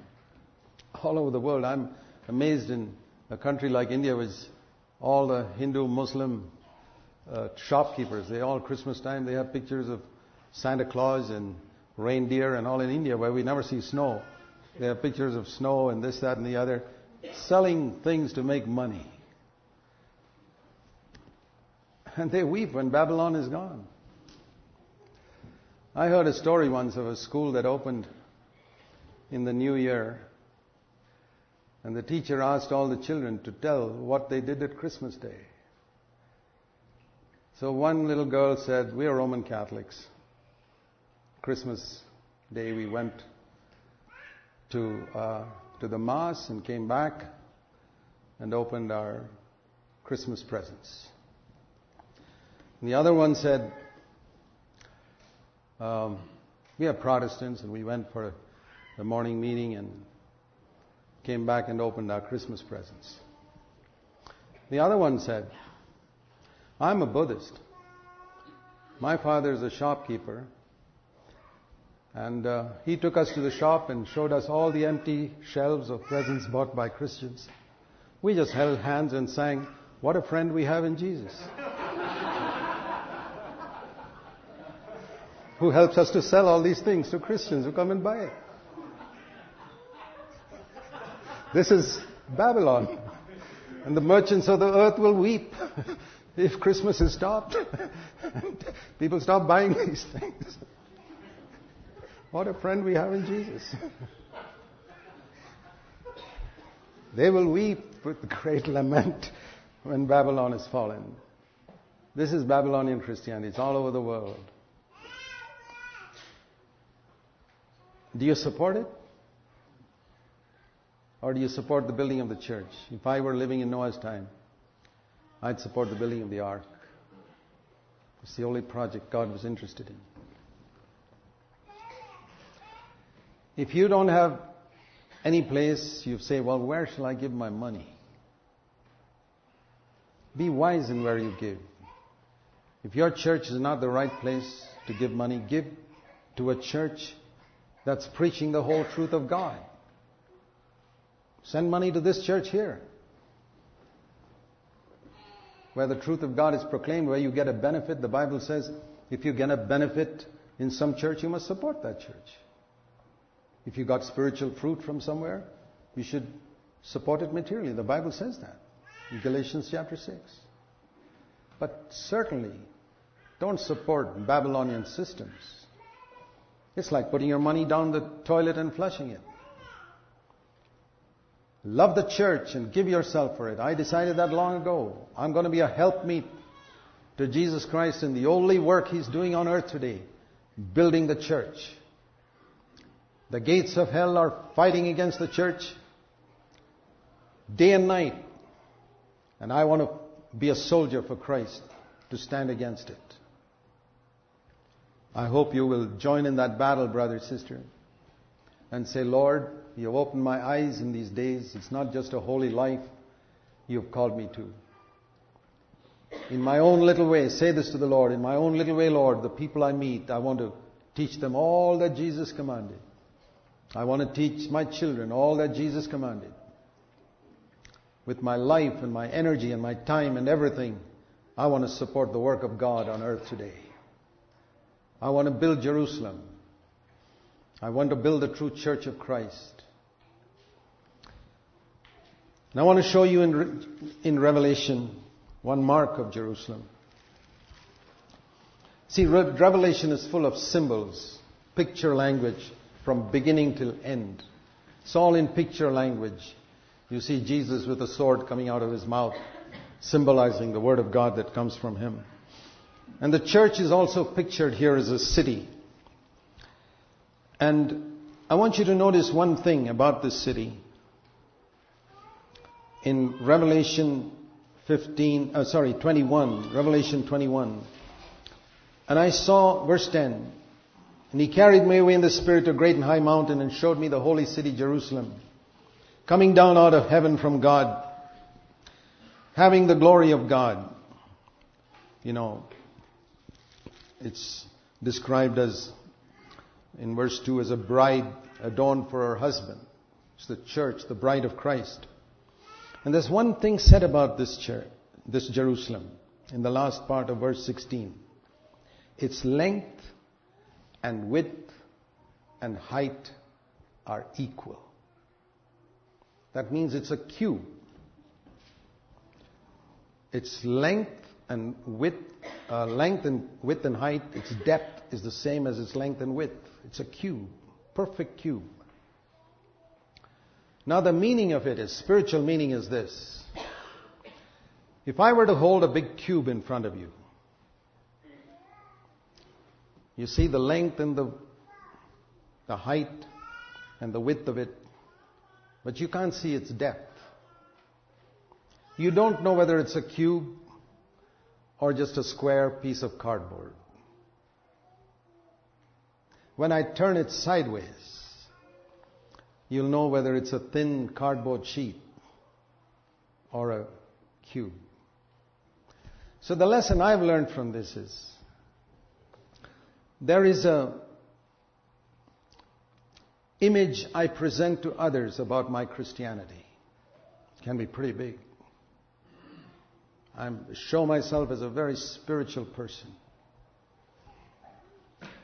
[SPEAKER 1] All over the world, I'm amazed in a country like India, which all the Hindu, Muslim uh, shopkeepers, they all Christmas time, they have pictures of Santa Claus and reindeer and all in India where we never see snow. They have pictures of snow and this, that, and the other, selling things to make money. And they weep when Babylon is gone. I heard a story once of a school that opened in the new year. And the teacher asked all the children to tell what they did at Christmas Day. So one little girl said, We are Roman Catholics. Christmas Day we went to, uh, to the Mass and came back and opened our Christmas presents. And the other one said, um, we are Protestants, and we went for the morning meeting and came back and opened our Christmas presents. The other one said, I'm a Buddhist. My father is a shopkeeper, and uh, he took us to the shop and showed us all the empty shelves of presents bought by Christians. We just held hands and sang, What a friend we have in Jesus. who helps us to sell all these things to Christians who come and buy it. This is Babylon. And the merchants of the earth will weep if Christmas is stopped. People stop buying these things. What a friend we have in Jesus. They will weep with great lament when Babylon is fallen. This is Babylonian Christianity. It's all over the world. Do you support it? Or do you support the building of the church? If I were living in Noah's time, I'd support the building of the ark. It's the only project God was interested in. If you don't have any place, you say, well, where shall I give my money? Be wise in where you give. If your church is not the right place to give money, give to a church that's preaching the whole truth of God. Send money to this church here. Where the truth of God is proclaimed, where you get a benefit, the Bible says if you get a benefit in some church, you must support that church. If you got spiritual fruit from somewhere, you should support it materially. The Bible says that in Galatians chapter 6. But certainly, don't support Babylonian systems. It's like putting your money down the toilet and flushing it. Love the church and give yourself for it. I decided that long ago. I'm going to be a helpmeet to Jesus Christ in the only work He's doing on earth today, building the church. The gates of hell are fighting against the church day and night. And I want to be a soldier for Christ to stand against it. I hope you will join in that battle, brother, sister, and say, Lord, you have opened my eyes in these days. It's not just a holy life you have called me to. In my own little way, say this to the Lord, in my own little way, Lord, the people I meet, I want to teach them all that Jesus commanded. I want to teach my children all that Jesus commanded. With my life and my energy and my time and everything, I want to support the work of God on earth today. I want to build Jerusalem. I want to build the true church of Christ. And I want to show you in, in Revelation one mark of Jerusalem. See, Revelation is full of symbols, picture language from beginning till end. It's all in picture language. You see Jesus with a sword coming out of his mouth, symbolizing the word of God that comes from him. And the church is also pictured here as a city. And I want you to notice one thing about this city. In Revelation 15, uh, sorry, 21, Revelation 21. And I saw, verse 10, and he carried me away in the spirit to a great and high mountain and showed me the holy city Jerusalem, coming down out of heaven from God, having the glory of God. You know, it's described as, in verse 2, as a bride adorned for her husband. It's the church, the bride of Christ. And there's one thing said about this church, this Jerusalem, in the last part of verse 16. Its length and width and height are equal. That means it's a cube. Its length and width, uh, length and width and height, its depth is the same as its length and width. It's a cube, perfect cube. Now the meaning of it is, spiritual meaning is this. If I were to hold a big cube in front of you, you see the length and the, the height and the width of it, but you can't see its depth. You don't know whether it's a cube or just a square piece of cardboard. When I turn it sideways, you'll know whether it's a thin cardboard sheet or a cube. So the lesson I've learned from this is there is a image I present to others about my Christianity. It can be pretty big. I show myself as a very spiritual person.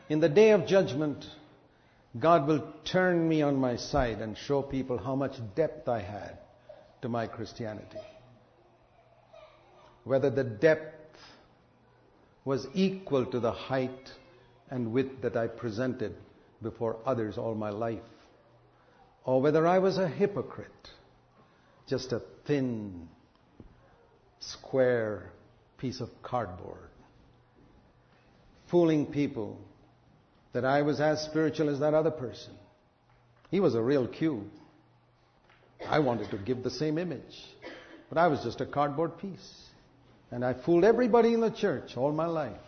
[SPEAKER 1] In the day of judgment, God will turn me on my side and show people how much depth I had to my Christianity. Whether the depth was equal to the height and width that I presented before others all my life. Or whether I was a hypocrite, just a thin, square piece of cardboard, fooling people that I was as spiritual as that other person. He was a real cube. I wanted to give the same image, but I was just a cardboard piece. And I fooled everybody in the church all my life.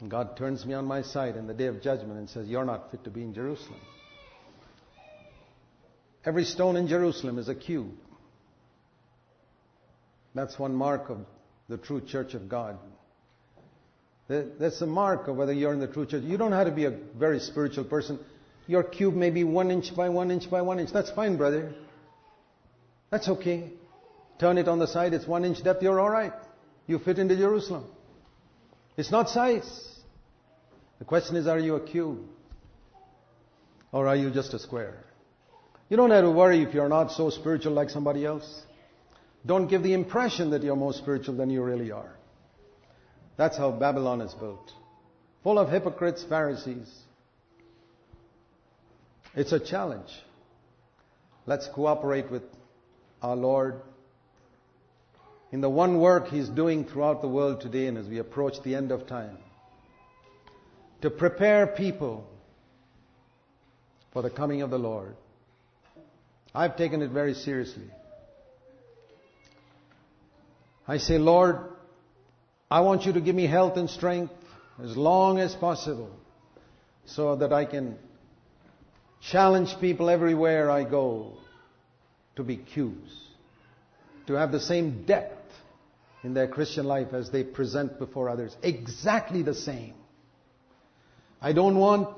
[SPEAKER 1] And God turns me on my side in the day of judgment and says, You're not fit to be in Jerusalem. Every stone in Jerusalem is a cube. That's one mark of the true church of God. That's the mark of whether you're in the true church. You don't have to be a very spiritual person. Your cube may be one inch by one inch by one inch. That's fine, brother. That's okay. Turn it on the side, it's one inch depth, you're alright. You fit into Jerusalem. It's not size. The question is, are you a cube? Or are you just a square? You don't have to worry if you're not so spiritual like somebody else. Don't give the impression that you're more spiritual than you really are. That's how Babylon is built. Full of hypocrites, Pharisees. It's a challenge. Let's cooperate with our Lord in the one work He's doing throughout the world today and as we approach the end of time. To prepare people for the coming of the Lord. I've taken it very seriously. I say, Lord, I want you to give me health and strength as long as possible so that I can challenge people everywhere I go to be cubes, to have the same depth in their Christian life as they present before others. Exactly the same. I don't want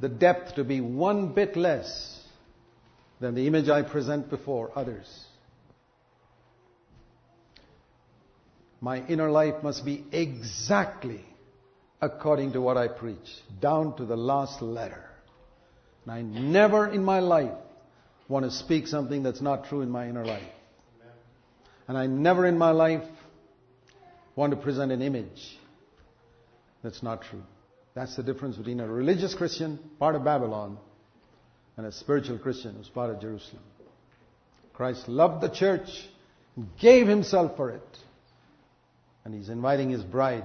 [SPEAKER 1] the depth to be one bit less than the image I present before others. My inner life must be exactly according to what I preach, down to the last letter. And I never in my life want to speak something that's not true in my inner life. And I never in my life want to present an image that's not true. That's the difference between a religious Christian, part of Babylon, and a spiritual Christian who's part of Jerusalem. Christ loved the church, gave himself for it, and he's inviting his bride.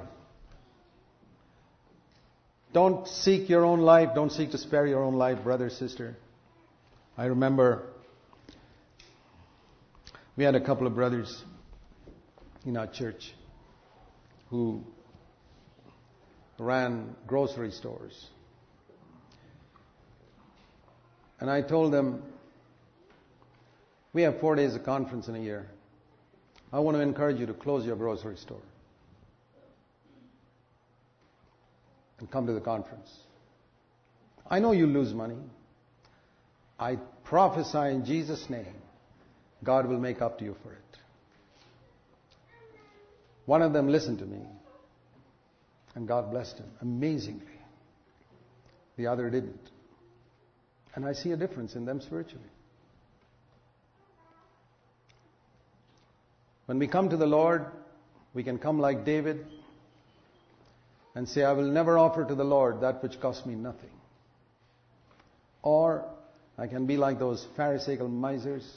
[SPEAKER 1] Don't seek your own life. Don't seek to spare your own life, brother, sister. I remember we had a couple of brothers in our church who ran grocery stores. And I told them, we have four days of conference in a year. I want to encourage you to close your grocery store and come to the conference. I know you lose money. I prophesy in Jesus' name God will make up to you for it. One of them listened to me, and God blessed him amazingly. The other didn't. And I see a difference in them spiritually. When we come to the Lord, we can come like David and say, I will never offer to the Lord that which costs me nothing. Or I can be like those Pharisaical misers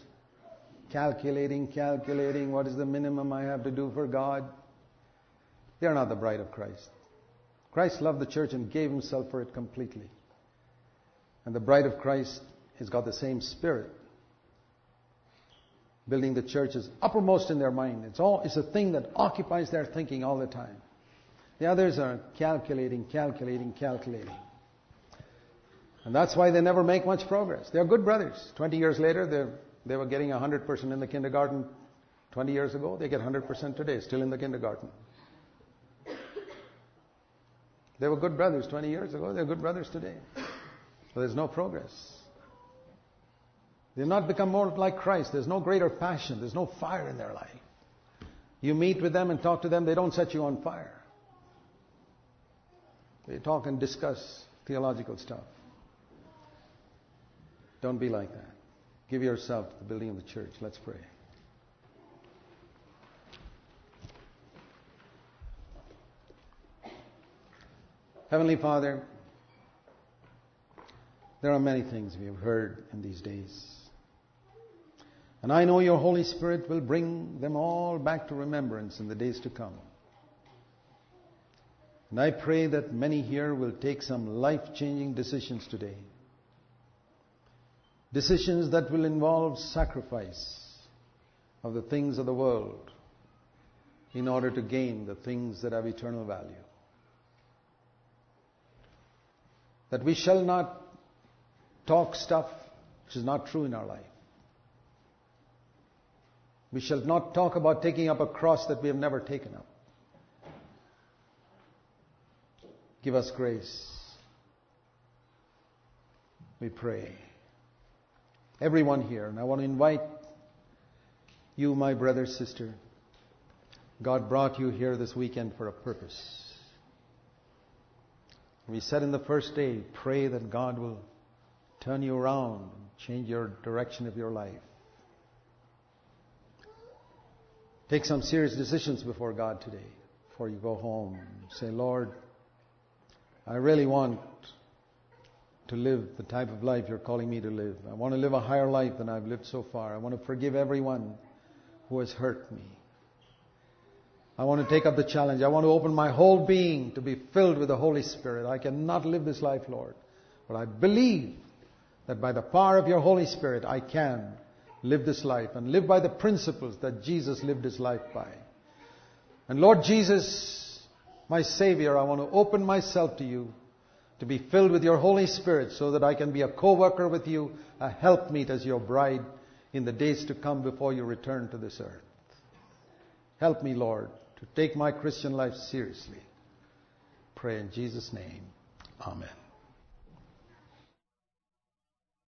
[SPEAKER 1] calculating, calculating what is the minimum I have to do for God. They're not the bride of Christ. Christ loved the church and gave himself for it completely. And the bride of Christ has got the same spirit. Building the church is uppermost in their mind. It's all it's a thing that occupies their thinking all the time. The others are calculating, calculating, calculating. And that's why they never make much progress. They're good brothers. Twenty years later, they were getting 100% in the kindergarten 20 years ago. They get 100% today, still in the kindergarten. They were good brothers 20 years ago. They're good brothers today. But there's no progress. They've not become more like Christ. There's no greater passion. There's no fire in their life. You meet with them and talk to them, they don't set you on fire. They talk and discuss theological stuff. Don't be like that. Give yourself to the building of the church. Let's pray. Heavenly Father, there are many things we have heard in these days. And I know your Holy Spirit will bring them all back to remembrance in the days to come. And I pray that many here will take some life changing decisions today. Decisions that will involve sacrifice of the things of the world in order to gain the things that have eternal value. That we shall not talk stuff which is not true in our life. We shall not talk about taking up a cross that we have never taken up. Give us grace. We pray. Everyone here, and I want to invite you, my brother, sister. God brought you here this weekend for a purpose. We said in the first day, pray that God will turn you around, and change your direction of your life. Take some serious decisions before God today, before you go home. Say, Lord, I really want to live the type of life you're calling me to live. I want to live a higher life than I've lived so far. I want to forgive everyone who has hurt me. I want to take up the challenge. I want to open my whole being to be filled with the Holy Spirit. I cannot live this life, Lord. But I believe that by the power of your Holy Spirit, I can live this life and live by the principles that Jesus lived his life by. And Lord Jesus, my Savior, I want to open myself to you to be filled with your Holy Spirit so that I can be a co-worker with you, a helpmeet as your bride in the days to come before you return to this earth. Help me, Lord, to take my Christian life seriously. Pray in Jesus' name. Amen.